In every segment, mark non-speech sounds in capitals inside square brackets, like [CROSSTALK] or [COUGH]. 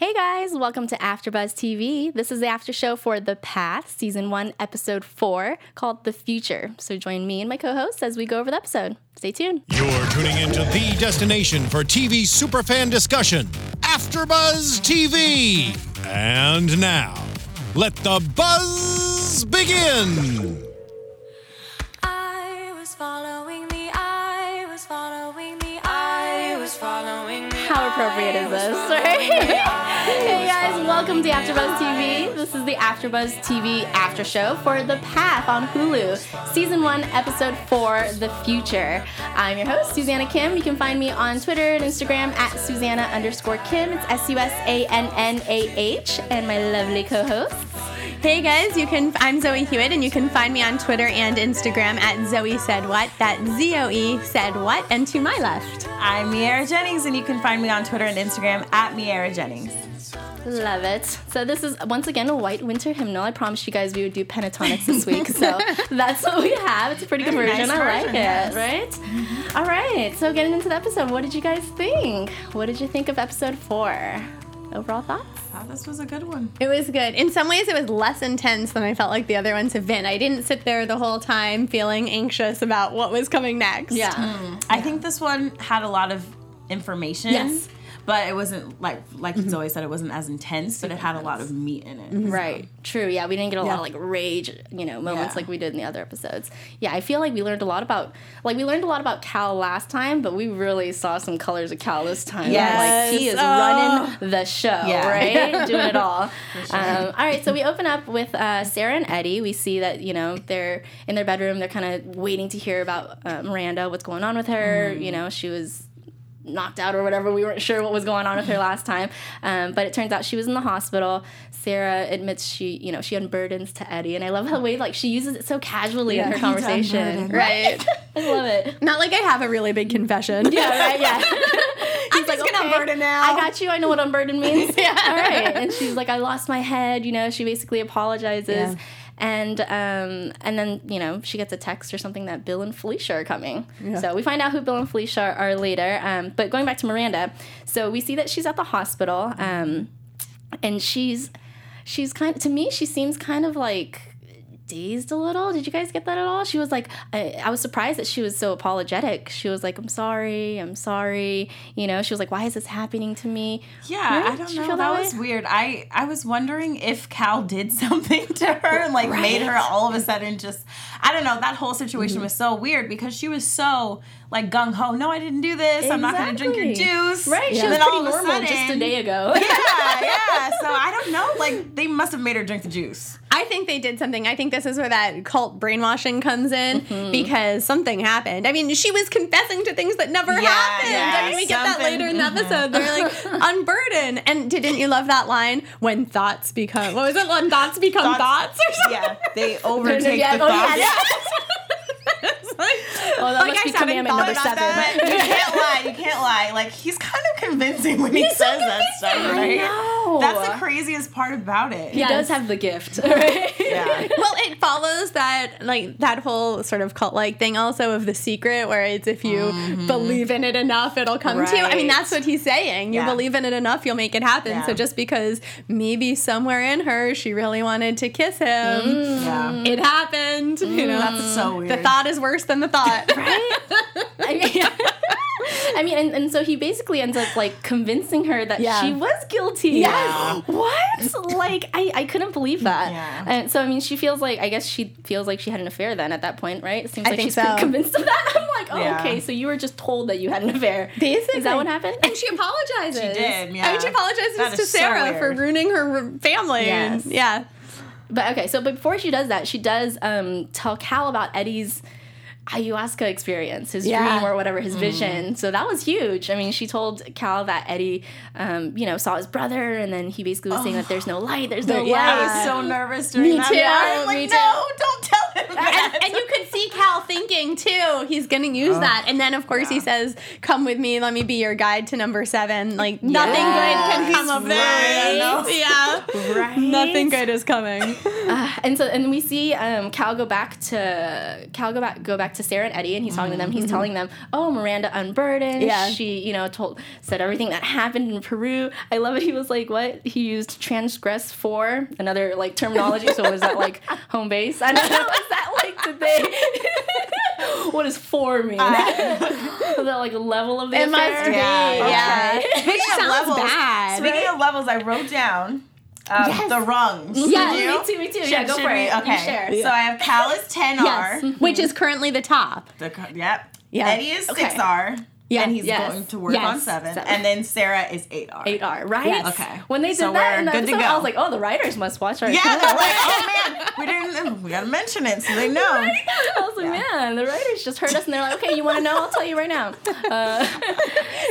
Hey guys, welcome to AfterBuzz TV. This is the after show for The Path, season one, episode four, called The Future. So join me and my co-hosts as we go over the episode. Stay tuned. You're tuning into the destination for TV superfan discussion, AfterBuzz TV. And now, let the buzz begin. Appropriate is this, right? hey guys, welcome to AfterBuzz TV. This is the AfterBuzz TV after show for The Path on Hulu, season one, episode four, The Future. I'm your host, Susannah Kim. You can find me on Twitter and Instagram at Susannah underscore Kim. It's S U S A N N A H, and my lovely co-hosts. Hey guys, you can I'm Zoe Hewitt and you can find me on Twitter and Instagram at Zoe Said What. That Z O E Said What. And to my left. I'm Miaira Jennings, and you can find me on Twitter and Instagram at Miaira Jennings. Love it. So this is once again a white winter hymnal. I promised you guys we would do Pentatonix this week, so [LAUGHS] that's what we have. It's a pretty good Very version. nice I like version, it. yes. Right? All right. So getting into the episode, what did you guys think? What did you think of episode four? Overall thoughts? Wow, this was a good one. It was good. In some ways, it was less intense than I felt like the other ones have been. I didn't sit there the whole time feeling anxious about what was coming next. Yeah. Hmm. I think this one had a lot of information. Yes. But it wasn't like like Zoe said, it wasn't as intense, but it had a lot of meat in it. Right. True. Yeah, we didn't get a lot of like rage, you know, moments Yeah. like we did in the other episodes. Yeah, I feel like we learned a lot about like we learned a lot about Cal last time, but we really saw some colors of Cal this time. Yes. Like he is Oh. running the show, Yeah. right? [LAUGHS] Doing it all. Um, all right, so we open up with uh, Sarah and Eddie. We see that, you know, they're in their bedroom, they're kind of waiting to hear about uh, Miranda, what's going on with her. You know, she was knocked out or whatever. We weren't sure what was going on with her [LAUGHS] last time. Um, but it turns out she was in the hospital. Sarah admits she, you know, she unburdens to Eddie. And I love the way, like, she uses it so casually in her conversation. [LAUGHS] Right? [LAUGHS] I love it. Not like I have a really big confession. Yeah, right, yeah. He's just gonna unburden now." I got you. I know what unburden means. yeah. All right. And she's like, I lost my head. You know, she basically apologizes. Yeah. And um, and then you know she gets a text or something that Bill and Felicia are coming. So we find out who Bill and Felicia are, are later. Um, but going back to Miranda, so we see that she's at the hospital, um, and she's she's kind to me she seems kind of like dazed a little. Did you guys get that at all? She was like, I, I was surprised that she was so apologetic. She was like, I'm sorry, I'm sorry. You know, she was like, why is this happening to me? Yeah, Right? I don't know. That, that was weird. I I was wondering if Cal did [LAUGHS] something to her and like made her all of a sudden just I don't know. That whole situation Mm-hmm. was so weird because she was so like gung ho. No, I didn't do this. I'm not going to drink your juice. Right? She And was then pretty all of a normal just a day ago. [LAUGHS] yeah, [LAUGHS] yeah. So I don't know. Like they must have made her drink the juice. I think they did something. I think this is where that cult brainwashing comes in Mm-hmm. because something happened. I mean, she was confessing to things that never Yeah, happened. yeah, I mean, we get that later in the mhm. episode. They're like, [LAUGHS] unburden. And didn't you love that line? When thoughts become, what was it? When thoughts become thoughts, Thoughts- or something? Yeah, they overtake Yeah, the oh, thoughts. Yeah. It's like, Oh, that like must I be haven't commandment thought number seven. that. You can't lie. You can't lie. Like he's kind of convincing when he says that stuff, right? know. That's the craziest part about it. He Yes. does have the gift. [LAUGHS] Right? Yeah. well, it follows that like that whole sort of cult like thing also of the secret, where it's if you mm-hmm. believe in it enough, it'll come to you. I mean, that's what he's saying. You Yeah. believe in it enough, you'll make it happen. Yeah. So just because maybe somewhere in her she really wanted to kiss him, mm. Yeah. it happened. You mm. know, That's so weird. the thought is worse than the thought. [LAUGHS] I mean, [LAUGHS] I mean and, and so he basically ends up like convincing her that Yeah. she was guilty. Yes. What? like I, I couldn't believe that. Yeah. And so I mean she feels like I guess she feels like she had an affair then at that point, right? It seems I like think she's pretty so. convinced of that. [LAUGHS] I'm like, oh Yeah. okay, so you were just told that you had an affair. Basically. Is that what happened? And she apologizes. She did, yeah. I mean, she apologizes That to is so Sarah for ruining her family. Yes. And, yeah. But okay, so before she does that, she does um, tell Cal about Eddie's ayahuasca experience, his Yeah. dream or whatever, his Mm-hmm. vision. So that was huge. I mean, she told Cal that Eddie, um, you know, saw his brother, and then he basically was saying that there's no light, there's no Yeah. light. I was so nervous during Me that too. part. I'm Me too. no, don't tell him that. and, and you could see Cal thinking too, he's gonna use that. And then of course he says, Come with me, let me be your guide to number seven. Like nothing good can Yes. come of Right. that. Yeah. Right. Nothing good is coming. [LAUGHS] And so, and we see um, Cal go back to Cal go back go back to Sarah and Eddie, and he's talking to them. He's mm-hmm. telling them, "Oh, Miranda unburdened. Yeah. She, you know, told said everything that happened in Peru. I love it. He was like, what? He used transgress for another like terminology. so was that like [LAUGHS] home base? I don't know. Is that like did they? [LAUGHS] what does for mean? [LAUGHS] is that like level of the It must be. Yeah, Yeah. okay. Speaking of levels, bad. speaking of levels, I wrote down um, the rungs. Yes. Did you? Me too. Me too. Yeah, go for we- it. You Okay. share. So I have Cal is 10R. Yes. Which is currently the top. The, yep. Yeah. Eddie is Okay. 6R. Yeah. And he's Yes. going to work Yes. on 7. Seven. And then Sarah is 8R. 8R, right? Yes. Okay. When they did So that we're in the good to episode, I was like, oh, the writers must watch our Yeah, show. they're like, oh [LAUGHS] man, we didn't, we gotta mention it so they know. I was like, yeah. man, the writers just heard us and they're like, okay, you want to know? I'll tell you right now. [LAUGHS] Uh,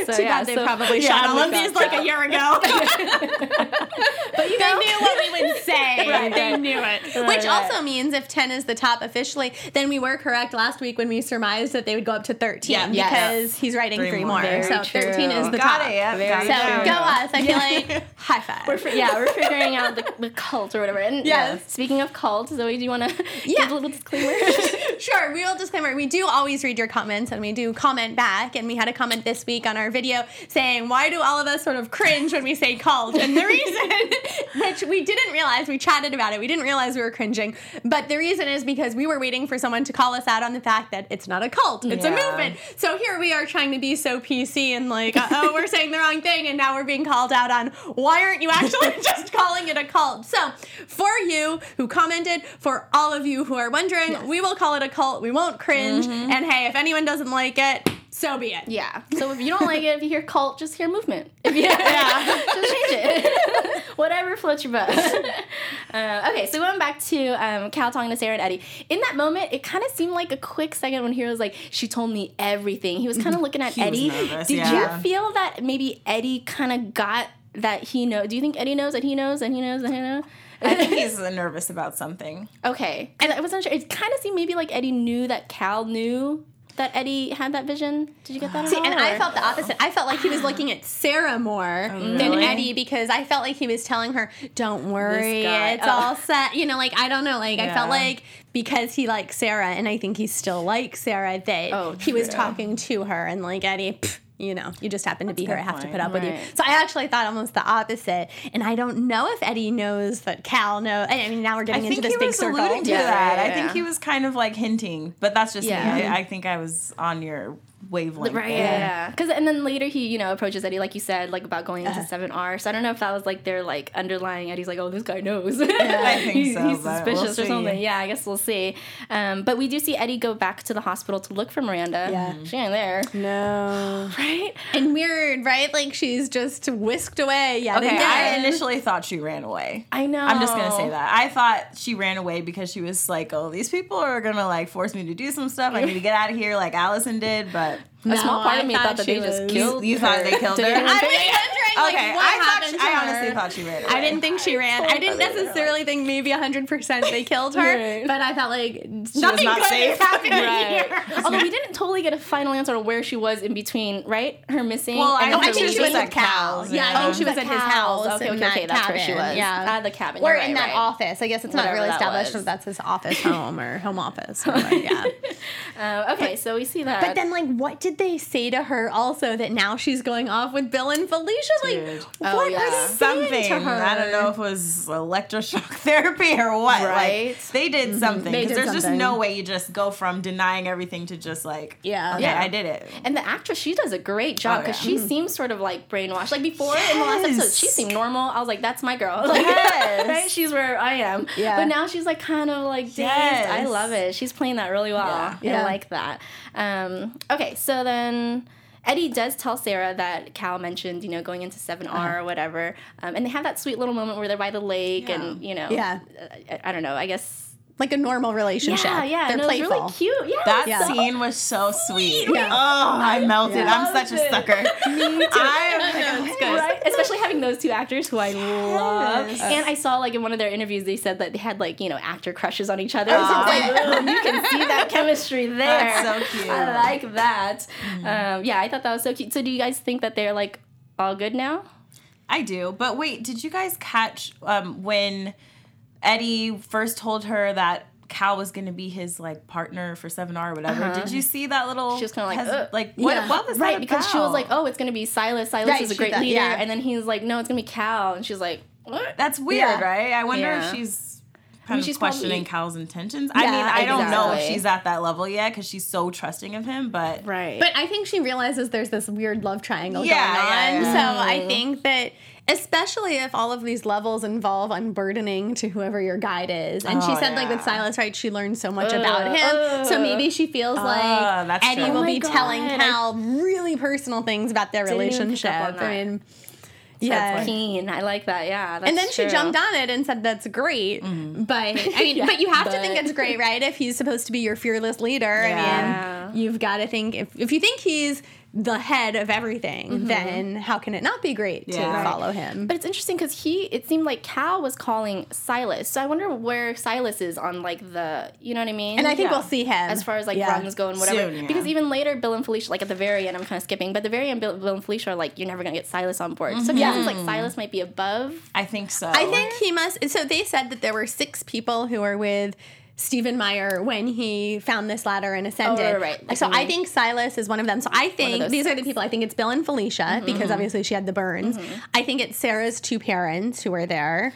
so, Too yeah, bad they so- probably yeah, shot all of these like a year [LAUGHS] ago. But you they know, knew what we would say. Right, they right. knew it. Right, Which right. also means if 10 is the top officially, then we were correct last week when we surmised that they would go up to 13 Yeah. Yes. because he's writing three, Three more. more. So true. 13 is the Got top. it, yeah. Very So got it. go us. I feel [LAUGHS] like high five. we're fi- yeah, we're figuring out the, the cult or whatever. And Yes. speaking of cult, Zoe, do you want to Yeah. give a little disclaimer? [LAUGHS] [LAUGHS] Sure, real disclaimer. We do always read your comments and we do comment back. And we had a comment this week on our video saying, Why do all of us sort of cringe when we say cult? And the reason, which we didn't realize, we chatted about it, we didn't realize we were cringing. But the reason is because we were waiting for someone to call us out on the fact that it's not a cult, it's a movement. So here we are trying to be so PC and like, uh, oh, we're saying the wrong thing. And now we're being called out on why aren't you actually [LAUGHS] just calling it a cult? So for you who commented, for all of you who are wondering, we will call it a cult. We won't cringe. Mm-hmm. And hey, if anyone doesn't like it, so be it. yeah. So if you don't like it, if you hear cult, just hear movement. If you, [LAUGHS] [LAUGHS] just change it. Whatever floats your boat. Uh, okay, so going back to um, Cal talking to Sarah and Eddie. In that moment, it kind of seemed like a quick second when he was like, she told me everything. He was kind of [LAUGHS] looking at Eddie. nervous, Did yeah. you feel that maybe Eddie kind of got that he know? Do you think Eddie knows that he knows and he knows that he knows? I think [LAUGHS] he's nervous about something. Okay, and I wasn't sure. It kind of seemed maybe like Eddie knew that Cal knew that Eddie had that vision. Did you get that? At See, all, and I felt the opposite. I felt like he was looking at Sarah more than really? Eddie because I felt like he was telling her, "Don't worry, it's Oh. all set." You know, like I don't know, like I felt like because he likes Sarah, and I think he still likes Sarah, that Oh, he was talking to her, and like Eddie. pff, you know, you just happen to be here. I good have to put up with you. So I actually thought almost the opposite, and I don't know if Eddie knows that Cal knows. I mean, now we're I getting into think this he big was circle. alluding to Yeah, that. yeah, I think he was kind of like hinting, but that's just Yeah. me. I, I think I was on your wavelength. Right, there. yeah, yeah. Because and then later he, you know, approaches Eddie like you said, like about going into seven R. So I don't know if that was like their like underlying Eddie's like, oh, this guy knows. I [LAUGHS] think he's, so, he's but we'll suspicious or something. Yeah, I guess we'll see. Um, but we do see Eddie go back to the hospital to look for Miranda. Yeah. she ain't there. No. [SIGHS] Right? And weird, right? Like she's just whisked away. Yeah. Okay, I initially thought she ran away. I know. I'm just gonna say that. I thought she ran away because she was like, "Oh, these people are gonna like force me to do some stuff. I need to get out of here, like Allison did." But A small part of me thought that she they just killed. You, thought they killed Did her? I think- wondering, like, okay, what I happened she, to I her? honestly thought she ran away. I didn't think she ran. I didn't necessarily think maybe 100% they killed her, Right. but I felt like nothing not good safe. is happening Right. here. [LAUGHS] Although we didn't totally get a final answer on where she was in between, right? Her missing. Well, I and know her I think she was at Cal's. Yeah, I think she was at his house. Okay, okay, okay. That's where she was. Yeah. At the cabin. Or in that office. I guess it's not really established if that's his office [LAUGHS] home or home office. [LAUGHS] Yeah. Uh, okay, so we see that. But then, like, what did they say to her also that now she's going off with Bill and Felicia? Like, Dude. Oh, what yeah. they something. to her? I don't know if it was electroshock [LAUGHS] therapy or what. Right. Like they did something because did there's just no way you just go from denying everything to just like Yeah. okay, Yeah. I did it. And the actress, she does a great job Oh, because yeah. she seems sort of like brainwashed. Like before in the last episode, she seemed normal. I was like, that's my girl. [LAUGHS] Like, Yes. right? She's where I am. Yeah. But now she's like kind of like dazed. I love it. She's playing that really well. Yeah. Yeah. I like that. Um, okay, so then. Eddie does tell Sarah that Cal mentioned, you know, going into 7R Uh-huh. or whatever. Um, and they have that sweet little moment where they're by the lake Yeah. and, you know, Yeah. uh, I, I don't know, I guess. Like a normal relationship. Yeah, yeah. They're and playful. really cute. Yeah. That Yeah. scene was so sweet. Yeah. Oh, I melted. Yeah. I'm such a it. sucker. [LAUGHS] Me too. [LAUGHS] I, right? Especially having those two actors who I love. Yes. And I saw like in one of their interviews they said that they had like, you know, actor crushes on each other. So it's like, you can see that chemistry there. That's so cute. I like that. Um, yeah, I thought that was so cute. So do you guys think that they're like all good now? I do. But wait, did you guys catch um, when Eddie first told her that Cal was going to be his like partner for Seven R or whatever? Did you see that little? Uh-huh. She was kinda like, hes- like what, Yeah. what was right that because she was like, "Oh, it's gonna be Silas. Silas Right, is a great thought- leader," yeah. and then he's like, "No, it's gonna be Cal," and she's like, "What?" That's weird, Yeah. right? I wonder Yeah. if she's kind mean, of she's questioning probably- Cal's intentions. I mean, I don't know if she's at that level yet because she's so trusting of him, but Right. But I think she realizes there's this weird love triangle Yeah, going on. yeah, yeah. So I think that especially if all of these levels involve unburdening to whoever your guide is. And she Oh, said like with. Silas, right, she learned so much Ugh, about him. so maybe she feels Ah, like Eddie true. will Oh be my telling Cal really personal things about their Didn't relationship. up on that. I mean yeah, yeah. keen. I like that. Yeah, that's And then she jumped on it and said that's great. But [LAUGHS] I mean, Yeah, but you have to think it's great, right? If he's supposed to be your fearless leader, Yeah. I mean, you've got to think if if you think he's the head of everything, mm-hmm. then how can it not be great Yeah. to Right. follow him? But it's interesting because he, it seemed like Cal was calling Silas. So I wonder where Silas is on like the, you know what I mean? and I think Yeah. we'll see him as far as like Yeah. runs go and whatever. Soon, yeah. Because even later, Bill and Felicia, like at the very end, I'm kind of skipping, but the very end, Bill, Bill and Felicia are like, you're never gonna get Silas on board. So yeah, it seems like hmm. Silas might be above. I think so. I think he must. So they said that there were six people who were with Stephen Meyer when he found this ladder and ascended. Oh, right, right. Like so when I think Silas is one of them. So I think those these are the people. I think it's Bill and Felicia mm-hmm. because obviously she had the burns. Mm-hmm. I think it's Sarah's two parents who were there.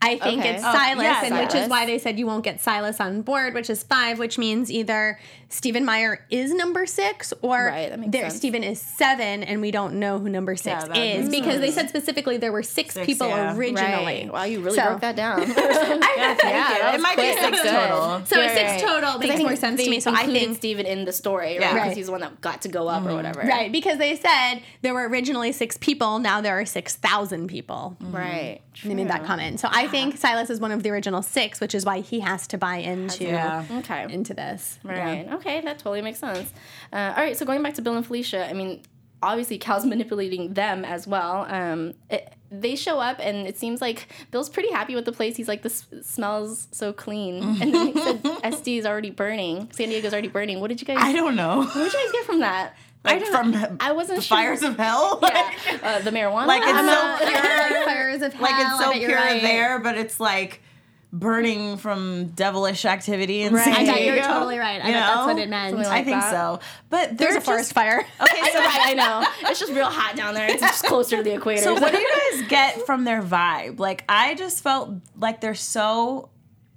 I think Okay. it's Oh, Silas, yeah, and which is why they said you won't get Silas on board, which is five, which means either Stephen Meyer is number six or Right, there. Stephen is seven, and we don't know who number six that is makes because they said specifically there were six, Six, people yeah. originally. Right. Wow, you really So- broke that down. yeah, [LAUGHS] [LAUGHS] Yeah, that it was might be six total. So Yeah, six right. total 'Cause makes more sense to me. So I included think Stephen in the story, right? Yeah. Because Right. he's the one that got to go up or mm-hmm. whatever. right because they said there were originally six people. Now there are six thousand people. Mm-hmm. Right. They made that comment. So I think Silas is one of the original six, which is why he has to buy into Yeah. Okay. into this. Right. Okay, that totally makes sense. Uh, all right, so going back to Bill and Felicia, I mean, obviously Cal's [LAUGHS] manipulating them as well. Um, it, they show up, and it seems like Bill's pretty happy with the place. He's like, "This smells so clean," [LAUGHS] and then he said, "SD is already burning. San Diego's already burning." What did you guys? I don't know. what did you guys get from that? Like I from. I wasn't the sure. fires of hell. Yeah, uh, the marijuana. Like it's I'm so not- pure. Fires of hell. like it's so pure right. there, but it's like burning from devilish activity in Right. San I bet you're totally right. I You bet that's what it meant. Something I think that. so. But There's there's a forest just, fire. [LAUGHS] Okay, so right, I know. [LAUGHS] It's just real hot down there. It's just closer to the equator. So what do you [LAUGHS] guys get from their vibe? Like I just felt like they're so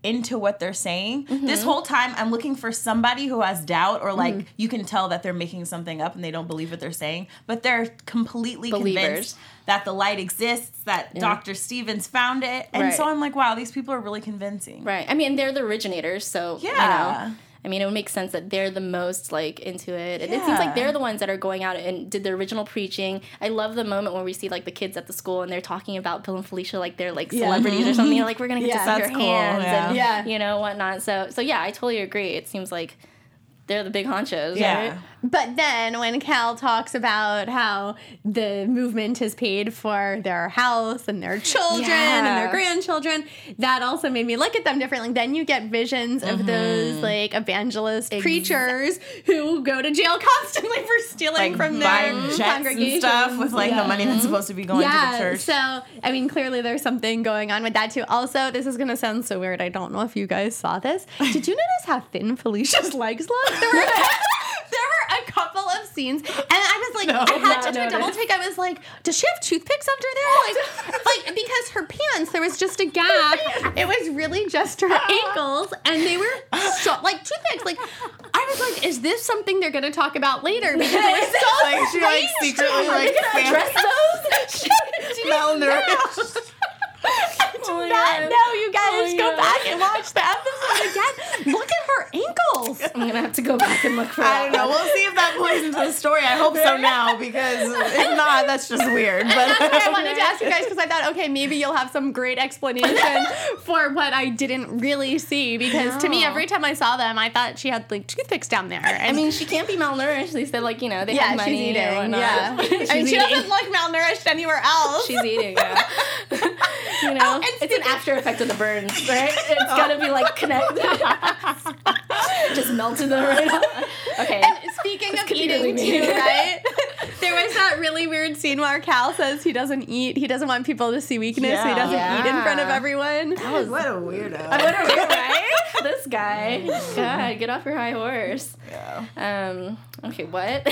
into what they're saying. Mm-hmm. This whole time I'm looking for somebody who has doubt or like you can tell that they're making something up and they don't believe what they're saying, but they're completely Believers. convinced that the light exists, that Dr. Stevens found it. And Right. so I'm like, wow, these people are really convincing. Right. I mean, they're the originators, so you Yeah. know. I mean, it would make sense that they're the most like into it. And it seems like they're the ones that are going out and did the original preaching. I love the moment where we see like the kids at the school and they're talking about Bill and Felicia like they're like Yeah. celebrities or something. Like we're gonna get Yeah. to see That's their cool, hands yeah. and Yeah. you know whatnot. So so yeah, I totally agree. It seems like they're the big honchos. Yeah. Right? But then when Cal talks about how the movement has paid for their house and their children and their grandchildren, that also made me look at them differently. Then you get visions of mm-hmm. those like evangelist preachers who go to jail [LAUGHS] constantly for stealing Like from their congregation stuff with like the money that's supposed to be going to the church. so I mean, clearly there's something going on with that too. Also, this is gonna sound so weird. I don't know if you guys saw this. [LAUGHS] Did you notice how thin Felicia's legs look? [LAUGHS] There were, there were a scenes, and I was like, I had to do a double take. I was like, does she have toothpicks under there? Like, [LAUGHS] like because her pants, there was just a gap. It was really just her [LAUGHS] ankles, and they were so like toothpicks. Like, I was like, is this something they're gonna talk about later? Because it was [LAUGHS] so like she like secretly like Dress those? malnourished. Do oh my not God. know, you guys. Oh Go God. back and watch the episode again. Look at her ankles. I'm gonna have to go back and look for I don't know. We'll see if that plays into the story. I hope so now because if not, that's just weird. [LAUGHS] But That's why I wanted to ask you guys because I thought, okay, maybe you'll have some great explanation [LAUGHS] for what I didn't really see. Because to me, every time I saw them, I thought she had like toothpicks down there. I mean, she can't be malnourished. They said like you know they yeah, have money she's eating. Yeah, she's [LAUGHS] I mean, she eating. doesn't look malnourished anywhere else. She's eating. Yeah. [LAUGHS] you know, Oh, and it's an speaking- after effect of the burns, [LAUGHS] right? It's gotta be like connected. [LAUGHS] Just melted them right off. Okay. And speaking of eating too, right? There there was that really weird scene where Cal says he doesn't eat. He doesn't want people to see weakness. So he doesn't eat in front of Yeah. everyone. What a weirdo. right? this guy. God, get off your high horse. Yeah. Um. Okay. What?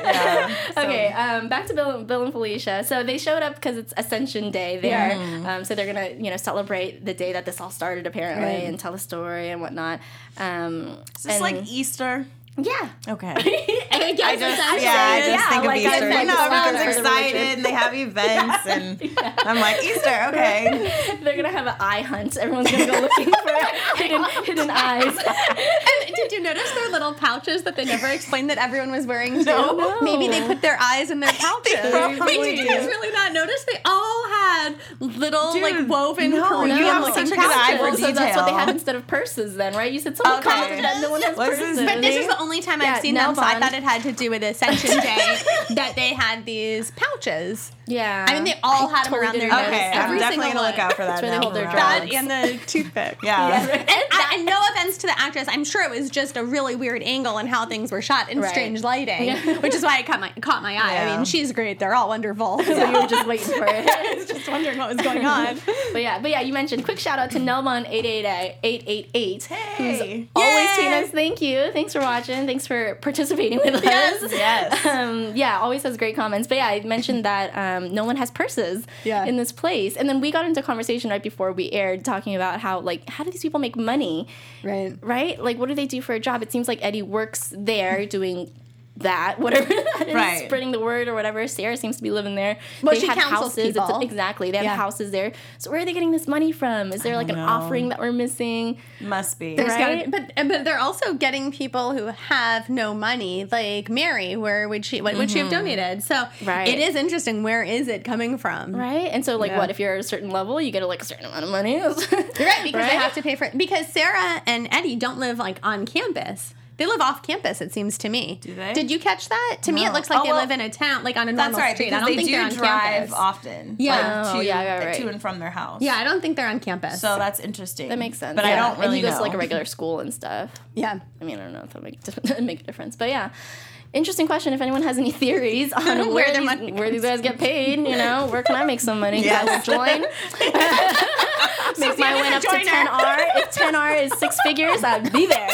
[LAUGHS] Yeah. okay. Um. Back to Bill, Bill and Felicia. So they showed up because it's Ascension Day there. Um. So they're gonna, you know, celebrate the day that this all started apparently, Right. and tell a story and whatnot. Um. Is this like Easter? Yeah. Okay. [LAUGHS] I guess I just, actually- yeah, I just yeah, think like of I Easter. said, You know, everyone's excited and they have [LAUGHS] events, and I'm like, Easter, okay. [LAUGHS] They're gonna have an eye hunt. Everyone's gonna go looking for hidden hidden eyes. And did you notice their little pouches that they never explained that everyone was wearing too? No. Maybe they put their eyes in their pouches. probably Wait, did you guys really not notice? They all had little Dude, like woven no, Korean you have looking such a good eye for pouches. so that's what they have instead of purses, then, right? You said someone Okay. commented that no one has What's purses. But this is the only time Yeah, I've seen them, so I thought it had to do with Ascension Day [LAUGHS] that they had these pouches. Yeah. I mean, they all had them around their didn't nose. notice Okay, that. I'm definitely gonna look out for that. That's where they now hold their from drugs. That and the toothpick. [LAUGHS] Yeah. [LAUGHS] And, I, and no offense to the actress, I'm sure it was just a really weird angle and how things were shot in Right. strange lighting, [LAUGHS] which is why it caught my caught my eye. I mean, she's great; they're all wonderful. So you were just waiting for it. I was just wondering what was going on. But yeah, but yeah, you mentioned quick shout out to Nelmon eight eight eight eight eight, who's Hey. always Yay! tweeting us. Thank you, thanks for watching, thanks for participating with us. Yes. Yes. Um, yeah, always has great comments. But yeah, I mentioned that um, Um, no one has purses Yeah. in this place, and then we got into conversation right before we aired, talking about how like how do these people make money, Right. right? Like what do they do for a job? It seems like Eddie works there doing that, [LAUGHS] whatever that is, Right. spreading the word or whatever. Sarah seems to be living there. Well, they she have counsels houses. It's- people. exactly, they have Yeah. houses there. So where are they getting this money from? Is there like an know. offering that we're missing? Must be. There's Right? gotta- but but they're also getting people who have no money, like Mary. Where would she? What would she have mm-hmm. donated? So Right. it is interesting. Where is it coming from? Right, and so like, Yeah. what if you're at a certain level, you get a, like a certain amount of money? [LAUGHS] You're right because they have to pay for it. Because Sarah and Eddie don't live like on campus. They live off campus. It seems to me. Do they? Did you catch that? To me, it looks like Oh, they well, live in a town, like on a normal That's right. street. I don't they think do they're on drive campus. often. Yeah. like, Oh, to, yeah, yeah, right. to and from their house. Yeah, I don't think they're on campus. So that's interesting. That makes sense. But yeah. I don't really And he goes know. to like a regular school and stuff. yeah. I mean, I don't know if that make, [LAUGHS] make a difference, but yeah. Interesting question. If anyone has any theories on [LAUGHS] Where where, their these, money where these guys get paid, you know, where can I make some money? Yes. I will join. [LAUGHS] make my win up to 10R. If 10R is six figures, I'd be there.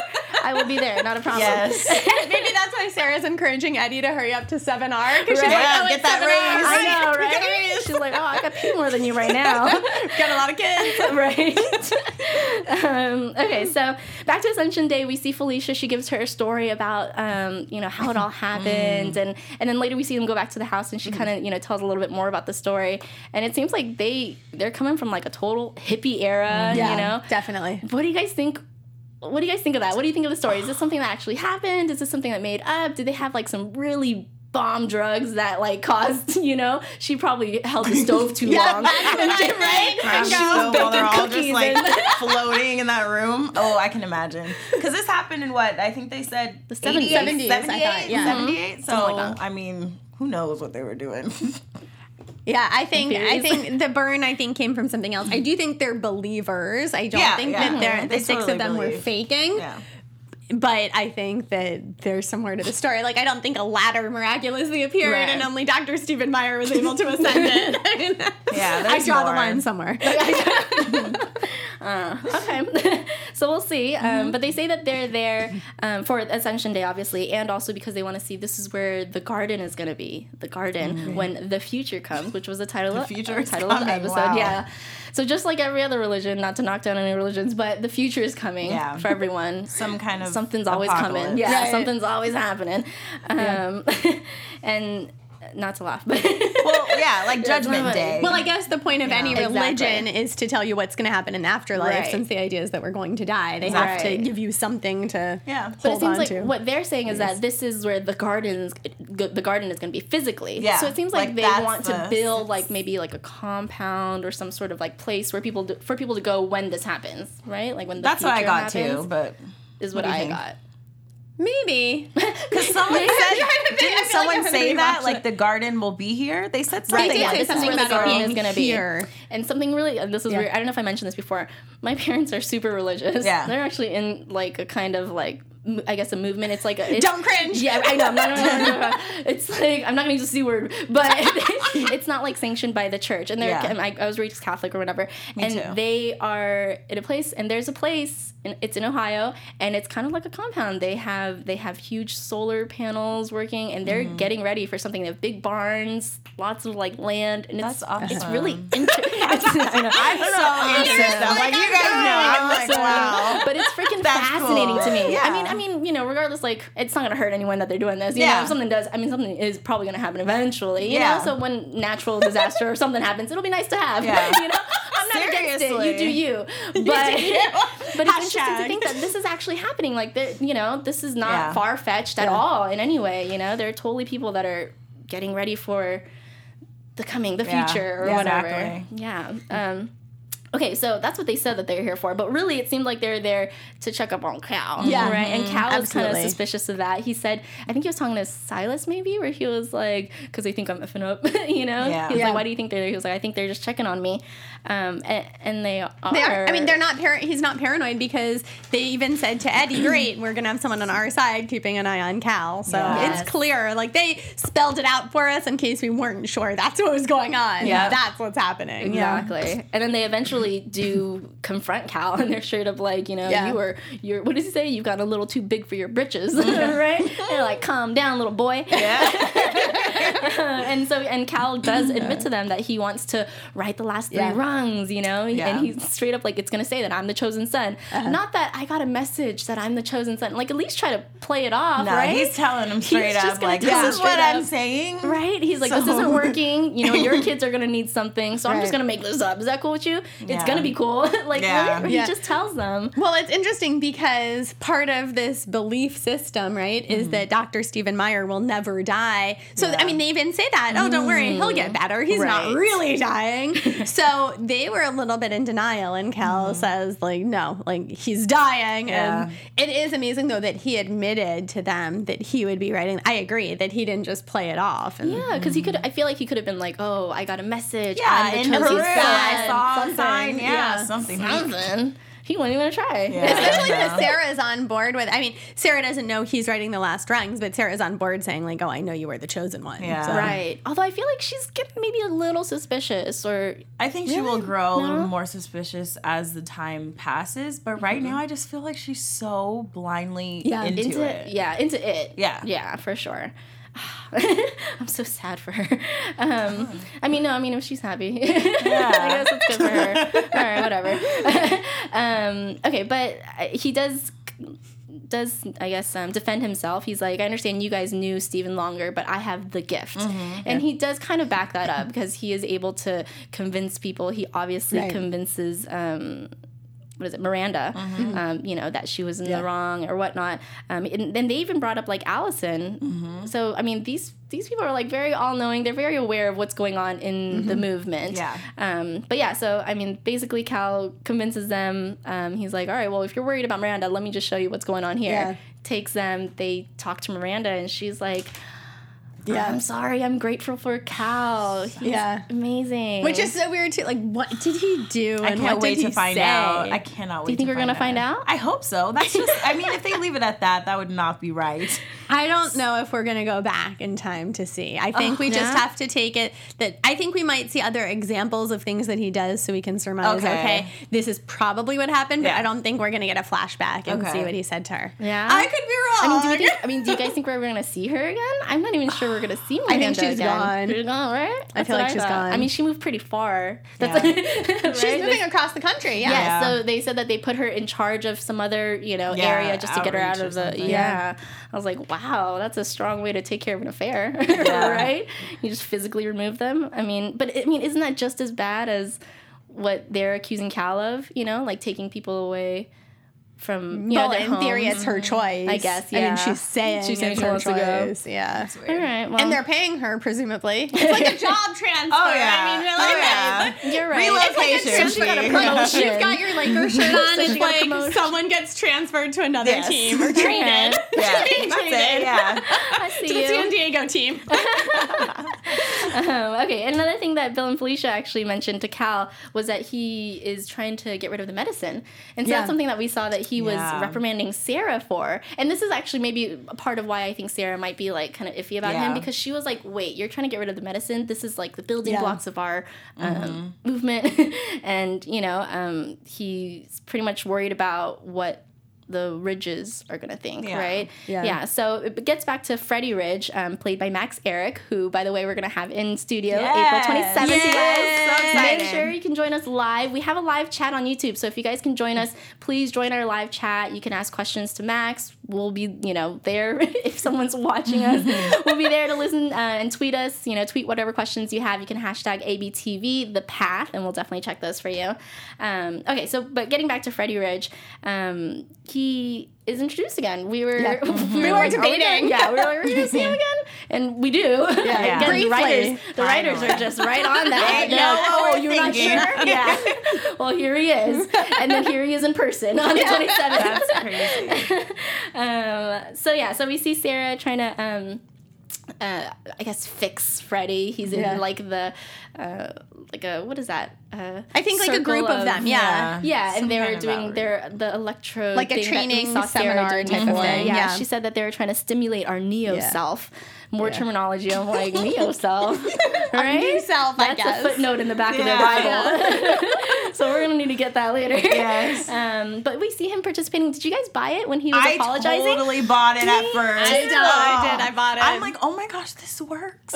I will be there. Not a problem. Yes. [LAUGHS] Maybe that's why Sarah's encouraging Eddie to hurry up to 7R. Because she's like, Yeah, oh, get that 7R. raise. I know, [LAUGHS] Right? right? Get a raise. She's like, oh, I got paid more than you right now. [LAUGHS] Got a lot of kids. right. um, okay, so back to Ascension Day, we see Felicia. She gives her story about um, you know how it all happened, and and then later we see them go back to the house, and she kind of you know tells a little bit more about the story. And it seems like they they're coming from like a total hippie era, you know. definitely. What do you guys think? What do you guys think of that? What do you think of the story? Is this something that actually happened? Is this something that made up? Did they have like some really bomb drugs that like caused [LAUGHS] you know she probably held the [LAUGHS] stove too long [LAUGHS] right Crash She was stove while they're all just like floating in that room. Oh, I can imagine. Because this happened in what? I think they said the 70s. 70s, I yeah. Mm-hmm. 78? So, like. I mean, who knows what they were doing? Yeah, I think I think the burn I think came from something else. I do think they're believers. I don't Yeah, think yeah. that they're They the six totally of them were faking. yeah. But I think that there's somewhere to the story. Like I don't think a ladder miraculously appeared Right. and only Dr. Stephen Meyer was able to ascend it. [LAUGHS] Yeah, [LAUGHS] I draw the line somewhere. [LAUGHS] okay. [LAUGHS] So we'll see. Um, but they say that they're there um, for ascension day obviously and also because they want to see this is where the garden is going to be the garden when the future comes which was the title of future uh, is title of the episode wow. yeah. So just like every other religion not to knock down any religions but the future is coming Yeah. for everyone. Some kind of something's always coming. yeah Right. something's always happening. Um, [LAUGHS] and not to laugh but Well, yeah, like Judgment funny. Day. Well, I guess the point of any Exactly. religion is to tell you what's going to happen in the afterlife. Right. Since the idea is that we're going to die, they have to give you something to Yeah. But it seems on like to. what they're saying is that this is where the gardens, the garden is going to be physically. Yeah, So it seems like, like they that's want to build like maybe like a compound or some sort of like place where people do, for people to go when this happens, right? Like when the That's what I got happens, too, but Is what, what I think? got. Maybe. [LAUGHS] because [LAUGHS] someone said, [LAUGHS] didn't someone everybody say that like it. the garden will be here? They said Right, something. they did yeah, this is something where the about garden is going to be. here. And something really, and this is Yeah. weird. I don't know if I mentioned this before. My parents are super religious. Yeah. They're actually in like a kind of like I guess a movement. It's like a, it's, Don't cringe. Yeah, I know. No, no, no, no. [LAUGHS] It's like I'm not gonna use a c word, but [LAUGHS] it's not like sanctioned by the church. And they're Yeah. and I, I was raised Catholic or whatever, and too. they are in a place, and there's a place, and it's in Ohio, and it's kind of like a compound. They have they have huge solar panels working, and they're Mm-hmm. getting ready for something. They have big barns, lots of like land, and it's That's it's awesome. really interesting. [LAUGHS] I know. I'm so awesome. Like, you guys know, I'm like, wow. But it's freaking fascinating cool. to me. Yeah. I mean, I mean, you know, regardless, like it's not gonna hurt anyone that they're doing this. You know, Yeah. if something does, I mean, something is probably gonna happen eventually. You Yeah. know, so when natural disaster or [LAUGHS] something happens, it'll be nice to have. Yeah. [LAUGHS] you know, I'm not against it. You do you. But but it's interesting to think that this is actually happening. Like, you know, this is not far fetched at all in any way. You know, there are totally people that are getting ready for the coming, the Yeah. future, or Yeah, whatever. exactly. Yeah. Um, okay, so that's what they said that they're here for, but really it seemed like they're there to check up on Cal. Yeah. Right? And Cal was kind of suspicious of that. He said, I think he was talking to Silas maybe, where he was like, because they think I'm effing up, [LAUGHS] you know? Yeah. He was Yeah. like, why do you think they're there? He was like, I think they're just checking on me. Um, and, and they are. They are. I mean, they're not. Par- he's not paranoid because they even said to Eddie, [CLEARS THROAT] "Great, we're gonna have someone on our side keeping an eye on Cal." So Yes. it's clear. Like they spelled it out for us in case we weren't sure. That's what was going on. Yeah. that's what's happening. Yeah. Exactly. And then they eventually do confront Cal and they're straight up like, you know, Yeah. you were you're what does he say? You've got a little too big for your britches. Mm-hmm. [LAUGHS] right? And they're like, calm down, little boy. [LAUGHS] [LAUGHS] and so and Cal does admit to them that he wants to right the last three Yeah. rungs, you know? Yeah. And he's straight up like it's gonna say that I'm the chosen son. Uh-huh. Not that I got a message that I'm the chosen son. Like at least try to play it off, No, right? he's telling them straight just up, like, this is what straight I'm saying. Right? He's like, this isn't working. You know, your [LAUGHS] kids are gonna need something, so I'm just gonna make this up. Is that cool with you? It's Yeah. gonna be cool. [LAUGHS] like, Yeah. really? Yeah. he just tells them. Well, it's interesting because part of this belief system, right, is that Dr. Stephen Meyer will never die. So, Yeah. I mean, they even say that. Oh, don't worry, he'll get mm. better. He's not really dying. [LAUGHS] so they were a little bit in denial, and Cal mm-hmm. says, like, no, like, he's dying. And it is amazing, though, that he admitted to them that he would be writing. I agree that he didn't just play it off. And Yeah, because he could. I feel like he could have been like, "Oh, I got a message. Yeah, I'm the in Peru. I saw a something. sign. Yeah, something. something." He wasn't even gonna try. Especially Yeah. that Sarah's on board with. I mean, Sarah doesn't know he's writing the last rungs, but Sarah's on board saying like, "Oh, I know you were the chosen one." Yeah. So- Right. Although I feel like she's getting maybe a little suspicious, or I think she will grow a little more suspicious as the time passes, but right mm-hmm. now I just feel like she's so blindly Yeah, into, into it. yeah, into it. Yeah. yeah, for sure. [SIGHS] I'm so sad for her. Um, I mean, no, I mean, if she's happy, [LAUGHS] yeah. I guess it's good for her. [LAUGHS] All right, whatever. [LAUGHS] um, okay, but he does does I guess um, defend himself. He's like, I understand you guys knew Stephen longer, but I have the gift, and he does kind of back that up because he is able to convince people. He obviously Right. convinces. Um, what is it, Miranda? Um, you know that she was in Yeah. the wrong or whatnot. Um, and then they even brought up like Allison. So I mean, these these people are like very all knowing. They're very aware of what's going on in the movement. Yeah. Um, but yeah, so I mean, basically, Cal convinces them. Um, he's like, "All right, well, if you're worried about Miranda, let me just show you what's going on here." Yeah. Takes them. They talk to Miranda, and she's like, Yeah. "I'm uh-huh. sorry. I'm grateful for Cal. He's Yeah. amazing." Which is so weird too. Like, what did he do? I and can't what wait did to find say? out. I cannot wait. Do you think we're gonna find out? I hope so. That's just. I mean, if they leave it at that, that would not be right. [LAUGHS] I don't know if we're gonna go back in time to see. I think oh, we just have to take it that I think we might see other examples of things that he does, so we can surmise. Okay, Okay. this is probably what happened, but Yeah. I don't think we're gonna get a flashback and Okay. see what he said to her. Yeah? I could be wrong. I mean, do you think? I mean, do you guys think we're gonna see her again? I'm not even [SIGHS] sure we're gonna see Miranda think she's again. gone. She's gone, right? That's feel what like she's thought. gone. I mean, she moved pretty far. That's Yeah. [LAUGHS] right? She's moving across the country. Yeah. Yeah, Yeah. so they said that they put her in charge of some other, you know, Yeah, area just to get her out of the. something. Yeah. I was like, wow, that's a strong way to take care of an affair, [LAUGHS] right? You just physically remove them. I mean, but I mean, isn't that just as bad as what they're accusing Cal of? You know, like taking people away from you know, well, their in theory, it's her choice. I guess, I yeah. mean, she's saying She's saying it's she her wants to go. choice. Yeah. All right, well, And they're paying her, presumably. It's like a job transfer. Oh yeah. I mean, really, oh, it is. yeah. you're right. Relocation It's like a- she got a fee. promotion. You've got your Laker shirt on. So It's she got a like someone gets transferred to another Yes. team or traded. Yeah, [LAUGHS] Being that's it. Yeah. [LAUGHS] I see To the you. San Diego team. [LAUGHS] Um, okay, another thing that Bill and Felicia actually mentioned to Cal was that he is trying to get rid of the medicine. And so Yeah. that's something that we saw that he was Yeah. reprimanding Sarah for. And this is actually maybe a part of why I think Sarah might be like kind of iffy about him because she was like, wait, you're trying to get rid of the medicine? This is like the building Yeah. blocks of our um, movement. [LAUGHS] and, you know, um, he's pretty much worried about what the Ridges are gonna think, Yeah. right? Yeah. Yeah. So it gets back to Freddie Ridge, um, played by Max Ehrich, who, by the way, we're gonna have in studio Yes. April twenty seventh. You guys, Yes. So make excited. sure you can join us live. We have a live chat on YouTube, so if you guys can join us, please join our live chat. You can ask questions to Max. We'll be, you know, there [LAUGHS] if someone's watching us. [LAUGHS] we'll be there to listen uh, and tweet us. You know, tweet whatever questions you have. You can hashtag ABTV the path, and we'll definitely check those for you. Um, okay, so but getting back to Freddie Ridge, um, he is introduced again. We were Yeah. we [LAUGHS] We were were like, debating. yeah, we were like, we're gonna see him [LAUGHS] again, and we do. Yeah. [LAUGHS] Again, the writers, the writers are just right on that. They They're know like, what oh, we're you're not sure? Yeah. well, here he is, and then here he is in person on the 27th. That's crazy. um, so yeah, so we see Sarah trying to, um, uh, I guess, fix Freddy. He's in Yeah. like the, uh, like a what is that? Uh, I think like a group of, them. Yeah. yeah, Some and they were doing their the electro Like a thing that training seminar type of thing, Yeah, yeah. she said that they were trying to stimulate our neo Yeah. self. More Yeah. terminology. I'm like neo [LAUGHS] self, right? new self, I That's guess. a footnote in the back of their Bible. [LAUGHS] so we're gonna need to get that later. Yes. [LAUGHS] Um, but we see him participating. Did you guys buy it when he was I apologizing? I totally bought it at first. I did, I did, I bought it. I'm like, oh my gosh, this works.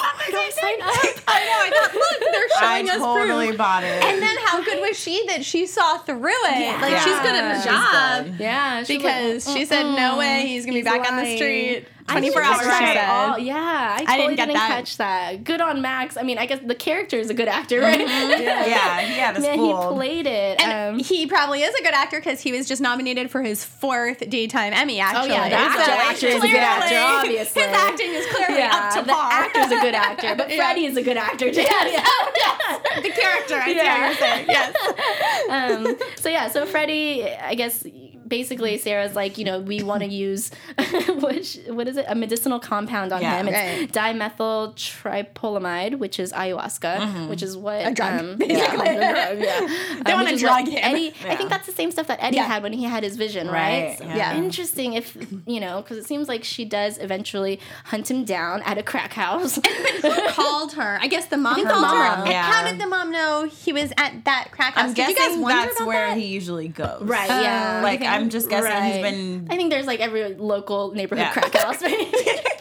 Oh Do I sign up? I know. I thought, look, they're I showing us totally proof. bought it. And then how good was she that she saw through it? Like she's good at the job. Yeah, she's Because like, she said no way he's gonna be he's back on the street. I 24 didn't hours, catch that all. Yeah, I totally didn't didn't, get that. catch that. Good on Max. I mean, I guess the character is a good actor, right? yeah, [LAUGHS] yeah, had us Man, fooled. he played it. And um, he probably is a good actor because he was just nominated for his fourth daytime Emmy. Actually, Oh, yeah, the actor- So actor is a good actor, obviously. His acting is clearly up to the par. actor's a good actor, but [LAUGHS] Yeah. Freddie is a good actor too. [LAUGHS] the character. I see Yeah. what you're saying. Yes. um, so yeah, so Freddie, I guess basically Sarah's like, you know, we want to [LAUGHS] use [LAUGHS] which what is it? A medicinal compound on Yeah, him. It's right. dimethyltryptamine, which is ayahuasca, which is what A drug, Um, basically. yeah, [LAUGHS] a drug, yeah. They Um, wanna drug him. Eddie, I think that's the same stuff that Eddie Yeah. had when he had his vision, right? Right, So yeah. Interesting if you know, because it seems like she does eventually hunt him down at a crack house. who called her. I guess the mom think the called mom, her. Yeah. how did the mom know he was at that crack house? I'm Did you guessing guys wonder that's about where that? he usually goes. right? Uh, yeah. Like I'm just guessing he's Right. been I think there's like every local neighborhood Yeah. crack house. [LAUGHS] [LAUGHS]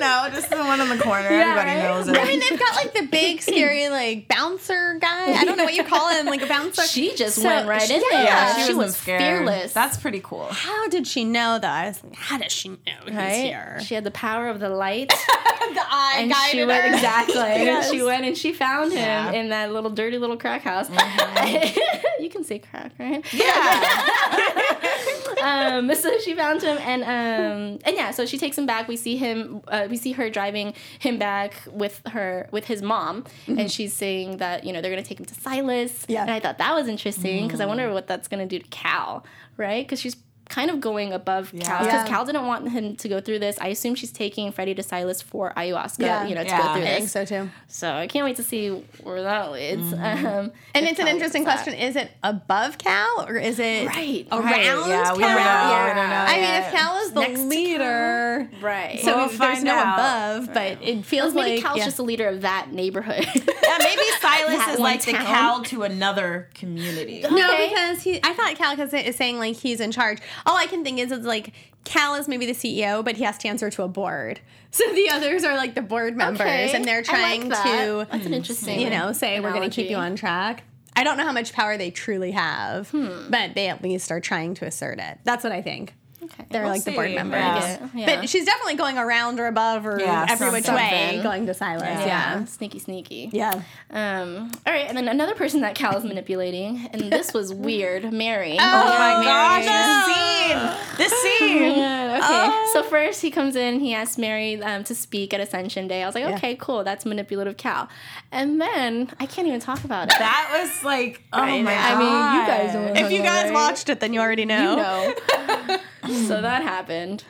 Right? Yeah, you know, just the one in the corner. Everybody right? knows it. I mean, they've got like the big, [LAUGHS] scary, like bouncer guy. I don't know what you call him, like a bouncer. she just So- went right in there. yeah, she, she, was scared. fearless. That's pretty cool. How did she know that? I was like, how does she know he's here? She had the power of the light, [LAUGHS] the eye and guided she went her. exactly. [LAUGHS] Yes. She went and she found him Yeah. in that little dirty little crack house. Mm-hmm. you can say crack, right? Yeah. Um, [LAUGHS] so she found him, and um, and yeah, so she takes him back. We see him, uh, we see her driving him back with her with his mom, and she's saying that you know they're gonna take him to Silas. Yeah. and I thought that was interesting because I wonder what that's gonna do to Cal, right? Because she's kind of going above Cal because Yeah. Cal didn't want him to go through this. I assume she's taking Freddie to Silas for ayahuasca, Yeah. you know, to Yeah. go through I think this. so too. So I can't wait to see where that leads. Um, And if it's an interesting question. Is it above Cal or is it Right, around right. Yeah, we Cal? don't know. We don't know Yeah. I mean, if Cal is the Next to leader, Right. so We'll there's no out. above, but it feels maybe like Cal's yeah. just a leader of that neighborhood. Yeah, maybe [LAUGHS] Silas is one like the. Cal to another community. [LAUGHS] No, Okay. because he. I thought Cal is is saying like he's in charge. All I can think is it's like Cal is maybe the CEO, but he has to answer to a board. [LAUGHS] So the others are like the board members, Okay, and they're I like trying that. to, That's an interesting, you know, say we're going to keep you on track. I don't know how much power they truly have, Hmm. but they at least are trying to assert it. That's what I think. Okay. They're We'll like the board members. yeah. Yeah. But she's definitely going around or above or Yeah, every which something. way going to Silas. yeah. Yeah. sneaky, sneaky. Yeah. Um. All right, and then another person that Cal is manipulating, and this was [LAUGHS] weird. Mary. Oh my Mary. gosh, this scene. This scene. [LAUGHS] Yeah, okay. Oh. So first he comes in, he asks Mary um, to speak at Ascension Day. I was like, Yeah. okay, cool, that's manipulative Cal. And then I can't even talk about it. That was like, oh I my know. god. I mean, you guys don't If you guys Right. watched it, then you already know. you know. [LAUGHS] so that happened.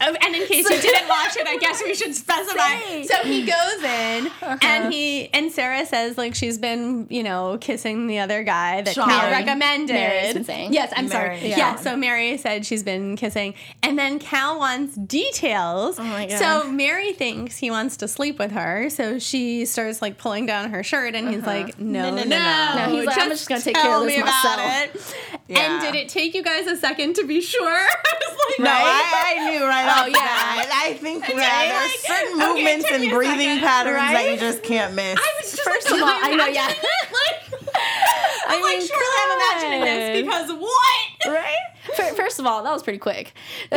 And in case you didn't watch it, I guess we should specify. So he goes in, uh-huh. and he and Sarah says like she's been you know kissing the other guy that Sean. Cal recommended. Mary's been saying. Yes, I'm sorry. Mary, Yeah. yeah. So Mary said she's been kissing, and then Cal wants details. Oh my God. So Mary thinks he wants to sleep with her, so she starts like pulling down her shirt, and he's uh-huh. like, no, no, No, no, no, no, he's like, I'm just gonna take care of this me about myself. it. Yeah. And did it take you guys a second to be sure? [LAUGHS] I was like, No, I, I knew right off Oh, yeah. bat. I think Okay, yeah, there's like, certain okay, movements and breathing second, patterns that you just can't miss. I was just First like, of all, I know, yeah. imagining [LAUGHS] it, like, I I'm like, mean, surely I'm imagining this because what? right? First of all, that was pretty quick. [LAUGHS]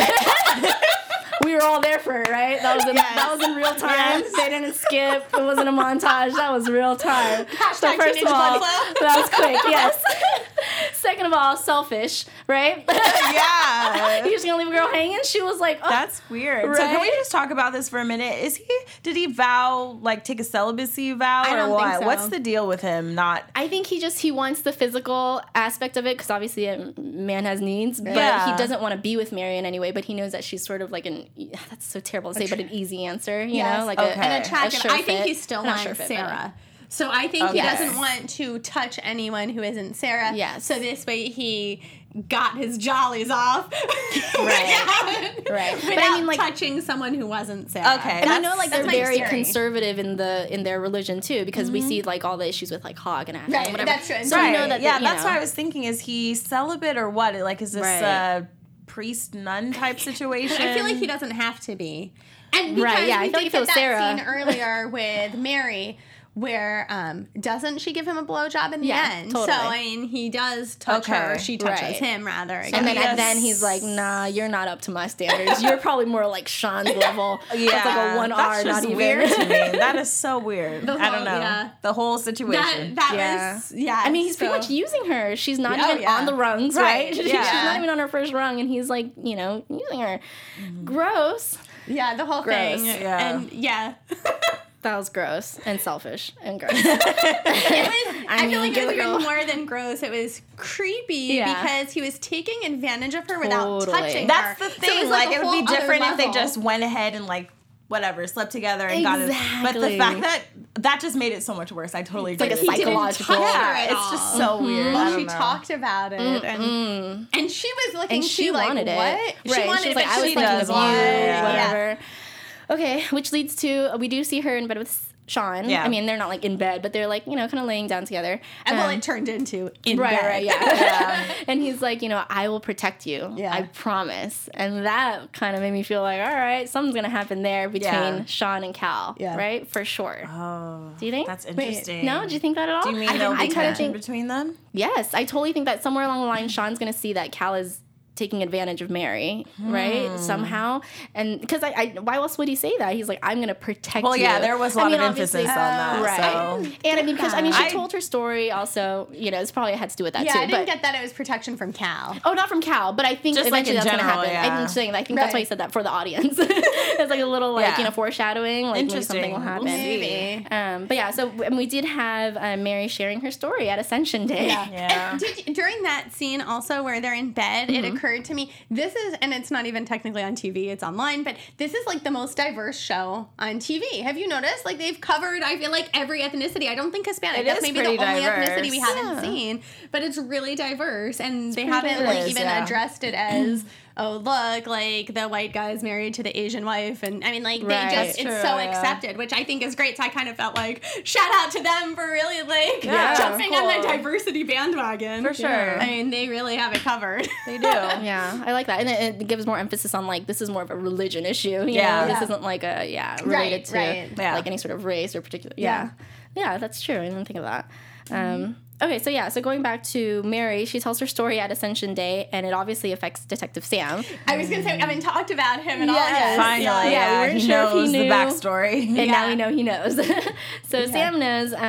we were all there for it, right? That was in, that was in real time. They didn't skip. It wasn't a montage. That was real time. Hashtag first of all, blood that was quick. [LAUGHS] Yes. Second of all, selfish, right? yeah. You're just gonna leave a girl hanging. She was like, oh, That's weird. So can we just talk about this for a minute? Is he did he vow like take a celibacy vow I or don't think what? so. What's the deal with him not I think he just he wants the physical aspect of it because obviously a man has needs, but Yeah. he doesn't want to be with Mary in any way. But he knows that she's sort of like an that's so terrible to say, but an easy answer, you Yes. know, like Okay. a, And attractive. sure I think fit. he still Not wants sure fit, but- Sarah. So I think he doesn't want to touch anyone who isn't Sarah. Yes. So this way he got his jollies off. Right. [LAUGHS] Right. Without But I mean, like- touching someone who wasn't Sarah. Okay. And I know, like they're that's very theory. conservative in the in their religion too, because we see mm-hmm. like all the issues with like Hawk and Ashley Right, and whatever. that's true. So I know that yeah, you that's know, what I was thinking. Is he celibate or what? Like, is this Right. a priest nun type [LAUGHS] situation? I feel like he doesn't have to be. And because Right, yeah, I we feel like if it was that Sarah- scene earlier with Mary where um doesn't she give him a blowjob in the Yeah, end? totally. So I mean he does touch her, she touches right. him rather. And then, Yes. and then he's like, "Nah, you're not up to my standards. You're probably more like Sean's [LAUGHS] level. Yeah, It's like a one that's R, just not even." to me. [LAUGHS] That is so weird. The I don't know yeah. the whole situation. that Yeah. was yeah. I mean, he's pretty much using her. She's not Oh, even yeah. on the rungs, Right, right? [LAUGHS] She's not even on her first rung, and he's like, you know, using her. Gross. Yeah, the whole Gross, thing. yeah. And yeah. That was gross and selfish and gross. [LAUGHS] was, [LAUGHS] I, mean, feel like it was even more than gross. It was creepy Yeah. because he was taking advantage of her without touching That's her. That's the So thing. was like, it would be other different if they just went ahead and like whatever slept together and got it. But the fact that that just made it so much worse. I totally agree. like a with you. He didn't psychological- Yeah, at it's just so mm-hmm. weird. I Well, she know. talked about it, and and she was looking. and she too, like, wanted it. What? Right. She wanted she was it, like, but I was she thinking does of you, want it, yeah. Okay, which leads to we do see her in bed with Sean. Yeah. I mean, they're not like in bed, but they're like you know kind of laying down together. And well, Um, it turned into in right, bed. right, yeah. [LAUGHS] [LAUGHS] and he's like, you know, I will protect you. Yeah. I promise. And that kind of made me feel like, all right, something's gonna happen there between Yeah. Sean and Cal. Yeah. Right, for sure. Oh, do you think? that's interesting. no, do you think that at all? Do you mean I, there'll I kind of think between them? Yes, I totally think that somewhere along the line, Sean's going to see that Cal is taking advantage of Mary, Hmm. right? Somehow, and because I, I, why else would he say that? He's like, I'm going to protect Well, you. yeah, there was a lot mean, of emphasis on that. right? So. And I mean, because I mean, she I- told her story. Also, you know, it's probably had to do with that Yeah, too. I didn't but get that it was protection from Cal. Oh, not from Cal, but I think Just, like, eventually in that's general, gonna happen. yeah. I'm saying I think that's why he said that for the audience. [LAUGHS] it's like a little like Yeah. you know foreshadowing, like maybe something will happen. Maybe. Um, but yeah, so and we did have uh, Mary sharing her story at Ascension Day. Yeah. And did, during that scene also where they're in bed, it Mm-hmm. Occurred to me this is, and it's not even technically on TV, it's online, but this is like the most diverse show on TV. Have you noticed? Like they've covered, I feel like every ethnicity. I don't think Hispanic. It That's is maybe the only diverse. ethnicity we haven't seen, but it's really diverse, and they haven't like even yeah. addressed it as. Oh look! Like the white guy is married to the Asian wife, and I mean, like Right. they just—it's True, so yeah. accepted, which I think is great. So I kind of felt like shout out to them for really like Yeah, jumping on the diversity bandwagon. For sure. I mean, they really have it covered. [LAUGHS] They do. [LAUGHS] Yeah, I like that, and it, it gives more emphasis on like this is more of a religion issue. You Yeah. know? this isn't like a yeah related Right, to right. Yeah. like any sort of race or particular. Yeah, yeah, that's true. I didn't think of that. Um, okay, so yeah, so going back to Mary, she tells her story at Ascension Day, and it obviously affects Detective Sam. I was gonna say we haven't talked about him at all Yes. yet. Finally, Yeah, yeah, we weren't he sure if he knows the backstory. and Yeah. now we know he knows. [LAUGHS] so Sam knows, um,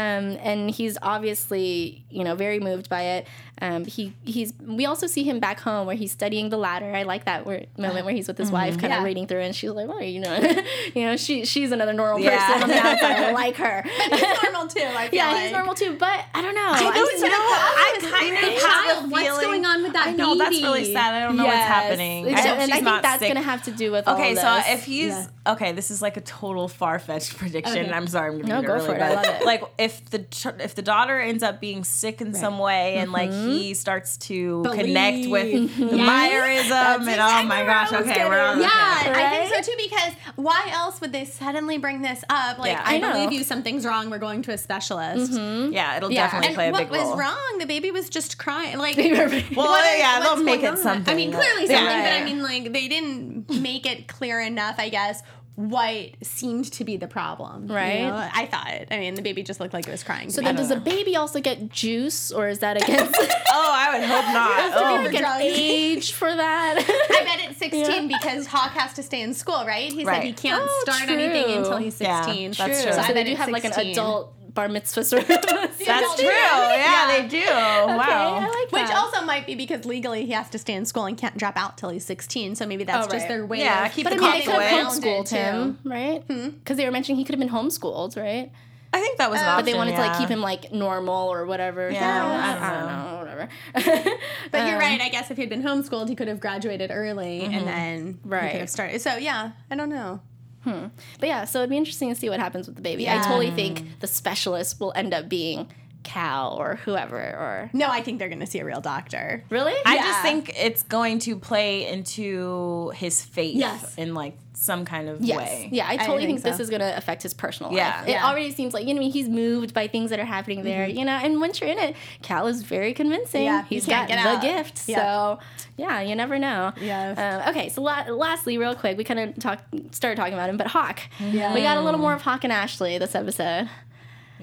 and he's obviously you know very moved by it. Um, he he's we also see him back home where he's studying the ladder. I like that where, moment where he's with his wife, kind of Yeah. reading through, it, and she's like, "What are you doing?" [LAUGHS] you know, she she's another normal Yeah. person on the outside. I like her. [LAUGHS] But He's normal too. I [LAUGHS] feel yeah, like. he's normal too, but I don't know. I think Who's you know, I kind of child? have What's feeling- going on with that I know that's really sad. I don't know what's happening. And I hope I she's think not that's sick. gonna have to do with Okay, of so this. if he's Yeah. okay, this is like a total far fetched prediction. Okay. I'm sorry, I'm gonna No, be go really for it. I love it. Like if the if the daughter ends up being sick in some way, and like Mm-hmm. Mm-hmm. he starts to Believe. connect with the mm-hmm. Yes. Meyerism, and oh my gosh, okay, we're on. Yeah, okay. I think so too. Because why else would they suddenly bring this up? Like, Yeah. I, I know. believe you, something's wrong. We're going to a specialist. Mm-hmm. yeah, it'll Yeah. definitely And play a big role. what was wrong? The baby was just crying. Like, Well, what is- yeah, they'll what's make it on? something. I mean, clearly something, Yeah. but I mean, like, they didn't make it clear enough. I guess what seemed to be the problem. you Right. know? I thought. I mean, the baby just looked like it was crying. so then, me. does the baby also get juice, or is that against [LAUGHS] Oh, I would hope [LAUGHS] not. Has Oh, like an drugs. age for that? [LAUGHS] I bet it's 16 because Hawk has to stay in school, right? He said he can't Oh, start true. anything until he's Yeah, 16. that's true. So, So, I they do it's have like an adult bar mitzvah ceremony. [LAUGHS] That's true. Yeah, they do. Okay, wow. I like Which that. also might be because legally he has to stay in school and can't drop out till he's 16. So maybe that's Oh, just their way Yeah, of keep But I the mean, they could have homeschooled him, right? Hmm. Because they were mentioning he could have been homeschooled, right? I think that was an uh, But they wanted to like keep him like normal or whatever. Yeah, So, I I, don't I don't know. know, whatever. [LAUGHS] But you're Um, right. I guess if he'd been homeschooled, he could have graduated early and mm-hmm. then he Right. could have started. So yeah, I don't know. Hmm. But yeah, so it'd be interesting to see what happens with the baby. I totally think the specialist will end up being Cal or whoever or No, I think they're going to see a real doctor. really. I Yeah. just think it's going to play into his faith Yes. in like some kind of Yes. way. Yeah, I totally think think, this is going to affect his personal Yeah. life. It Yeah. already seems like, you know, he's moved by things that are happening there, you know, and once you're in it, Cal is very convincing. Yeah, he's got get the out. gift. Yeah. So, yeah, you never know. Yeah. Um, okay, so la- lastly, real quick, we kind of talk started talking about him, but Hawk. Yeah. We got a little more of Hawk and Ashley this episode.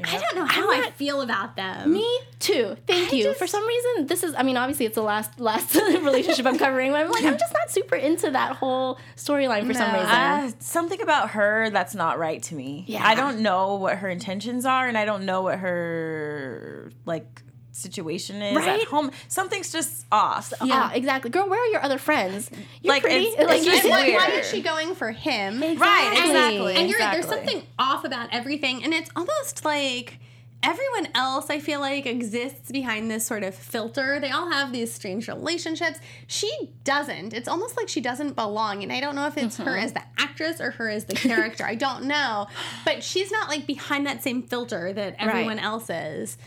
I don't know how I feel about them. Me too. Thank I you. just- For some reason, this is. I mean, obviously, it's the last last [LAUGHS] relationship I'm covering. But I'm like, I'm just not super into that whole storyline for some reason. Uh, something about her that's not right to me. Yeah. I don't know what her intentions are, and I don't know what her like situation is Right? at home. Something's just off. yeah, oh. exactly. Girl, where are your other friends? You're Like, pretty. it's- like, it's you just And said- why, why is she going for him? Right, exactly. And you're right, there's something off about everything. And it's almost like everyone else, I feel like, exists behind this sort of filter. They all have these strange relationships. She doesn't. It's almost like she doesn't belong. And I don't know if it's her mm-hmm. as the actress or her as the [LAUGHS] character. I don't know. But she's not like behind that same filter that everyone else is.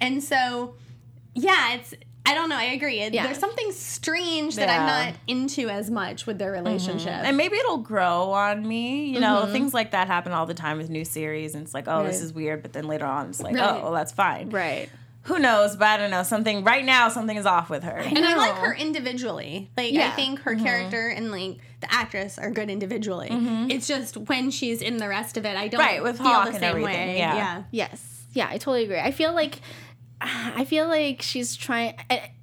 And so, yeah, it's. I don't know. I agree. Yeah. There's something strange that I'm not into as much with their mm-hmm. relationship. And maybe it'll grow on me. You know, Mm-hmm. things like that happen all the time with new series, and it's like, oh, this is weird. But then later on, it's like, Right. oh, well, that's fine. right. Who knows? But I don't know. Something right now, something is off with her. And I like her individually. Like I think her mm-hmm. character and like the actress are good individually. Mm-hmm. It's just when she's in the rest of it, I don't Right, with feel Hawk the and same everything, way. yeah. yeah. Yes. Yeah, I totally agree. I feel like I feel like she's trying.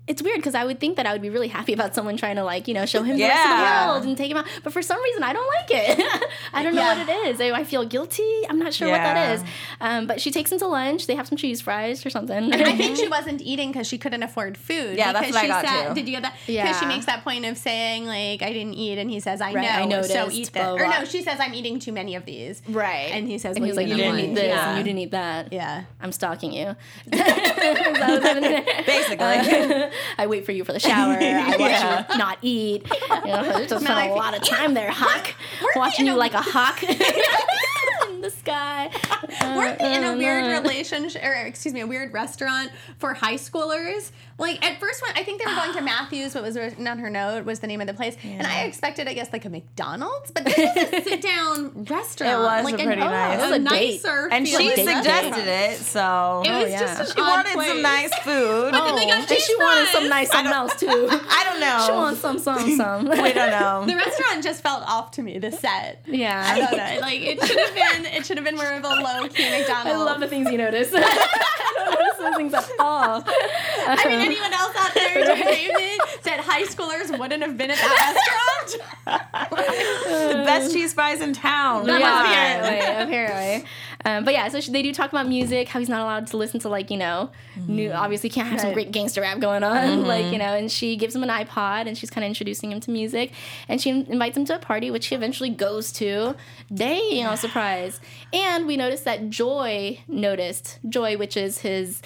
It's weird because I would think that I would be really happy about someone trying to like you know show him the rest of the world and take him out, but for some reason I don't like it. [LAUGHS] I don't know Yeah. what it is. I, I feel guilty. I'm not sure what that is. Um, but she takes him to lunch. They have some cheese fries or something. And I think [LAUGHS] she wasn't eating because she couldn't afford food. Yeah, that's because what I she got, said, too. Did you get that? Yeah, Because she makes that point of saying like I didn't eat, and he says I Right, know, I so eat blah, this. Or no, she says I'm eating too many of these. right. And he says, and well, he's like, you you didn't didn't eat this, Yeah. and you didn't eat that. Yeah. I'm stalking you. [LAUGHS] Is that what's happening? Basically. [LAUGHS] I wait for you for the shower. [LAUGHS] I watch Yeah. you not eat. You know, I just [LAUGHS] spend a lot of time there, hawk. Watching you like a hawk the sky. [LAUGHS] Weren't they in a Uh, weird uh, relationship, or excuse me, a weird restaurant for high schoolers? Like at first, when I think they were going to Matthews, what was written on her note was the name of the place, and I expected, I guess, like a McDonald's, but this is a [LAUGHS] sit-down restaurant. It was like a pretty nice- It was a a date. nicer, and she suggested it, so It was yeah. just [LAUGHS] she wanted place. some nice food. But then they got and cheese she wanted some nice something else too. I don't know. She wants some, some, some. we don't know. The restaurant just felt off to me. The set. Yeah. I don't know. Like it should have been. It should have been more of a low key McDonald's. [LAUGHS] I love the things you notice. [LAUGHS] [LAUGHS] I don't notice those things at all. I mean, anyone else out there, do David, that high schoolers wouldn't have been at that restaurant? the best cheese fries in town. Come yeah, on. apparently, apparently. Um, but yeah, so she, they do talk about music, how he's not allowed to listen to like you know, new. Obviously, can't have some great gangster rap going on, [LAUGHS] like you know. And she gives him an iPod, and she's kind of introducing him to music, and she invites him to a party, which he eventually goes to. Dang, you know, surprise! And we notice that Joy noticed Joy, which is his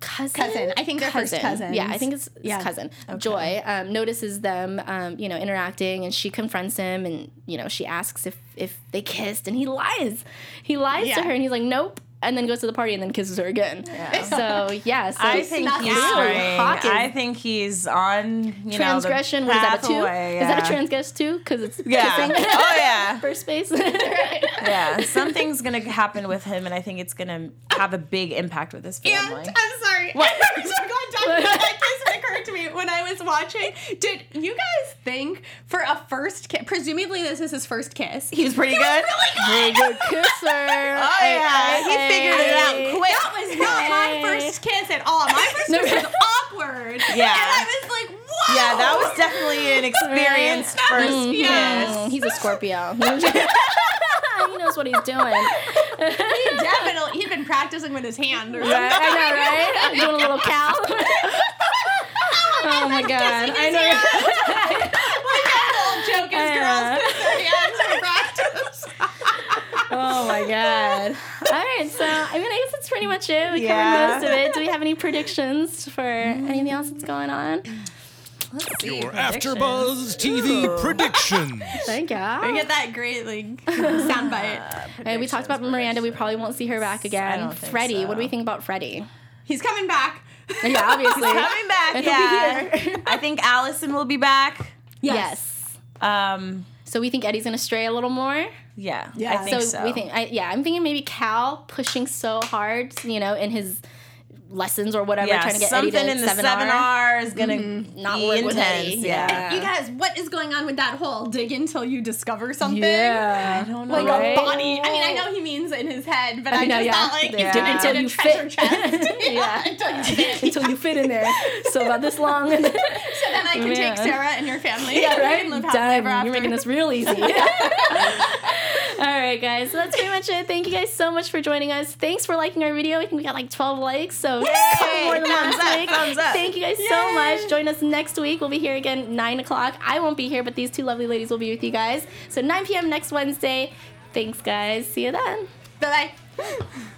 cousin. Cousin. I think they're first cousins. Yeah, I think it's, it's Yeah. cousin. Joy um, notices them, um, you know, interacting, and she confronts him, and you know, she asks if if they kissed, and he lies. He lies to her, and he's like, nope. And then goes to the party and then kisses her again. [LAUGHS] So yeah, so I think he's out. straying. Hawk is- I think he's on you transgression. Know, the what is that a two? pathway, Is that a yeah. transgress too? Because it's Yeah. kissing [LAUGHS] oh yeah. [LAUGHS] first base. Yeah. Something's gonna happen with him, and I think it's gonna have a big impact with his And family. I'm sorry. What? I'm so glad talking about that kiss it occurred to me when I was watching. Did you guys think for a first kiss? Presumably, this is his first kiss. he was pretty good. Very good kisser. Oh yeah, he figured it out quick. That was not my first kiss at all. My [LAUGHS] first kiss was awkward. [LAUGHS] Yeah. And I was like, whoa. Yeah, that was definitely an [LAUGHS] experienced That was- first yeah. kiss. Mm, he's a Scorpio. he knows what he's doing. He definitely, he'd been practicing with his hand or something. Right, I know, right? I'm doing a little cow. oh my god. I know. Whole joke is girls kiss their hands for practice. Oh my god. All right, so I mean, I guess that's pretty much it. We Yeah. covered most of it. Do we have any predictions for anything else that's going on? Let's see Your AfterBuzz TV predictions. Thank you. We get that great like soundbite. [LAUGHS] Okay, we talked about Miranda. We probably won't see her back again. don't Freddie, so. what do we think about Freddie? He's coming back. Yeah, obviously. [LAUGHS] Coming back, And he'll yeah. be here. I think Allison will be back. yes. Um, So we think Eddie's gonna stray a little more. yeah, Yeah. I think so, so. we think, I, yeah, I'm thinking maybe Cal pushing so hard, you know, in his lessons or whatever, yeah, trying to get something Eddie to in the seven, seven R. R is gonna mm-hmm. Not be work intense. with Eddie, Yeah, You guys, what is going on with that whole dig until you discover something? Yeah, I don't know. Like know. a body. I mean, I know he means in his head, but I, I know, just yeah. thought like Yeah. you dig Until into you treasure fit. chest. [LAUGHS] Yeah. [LAUGHS] until you fit. [LAUGHS] until you fit in there. So about this long. So then I can Yeah. take Sarah and your family. Yeah, right? can live Done. You're making this real easy. All right, guys. So that's pretty much it. Thank you guys so much for joining us. Thanks for liking our video. I think we got like 12 likes, so couple more than last week. thumbs up. Thank you guys so much. Join us next week. We'll be here again 9 o'clock. I won't be here, but these two lovely ladies will be with you guys. So 9 p.m. next Wednesday. Thanks, guys. See you then. Bye bye. [LAUGHS]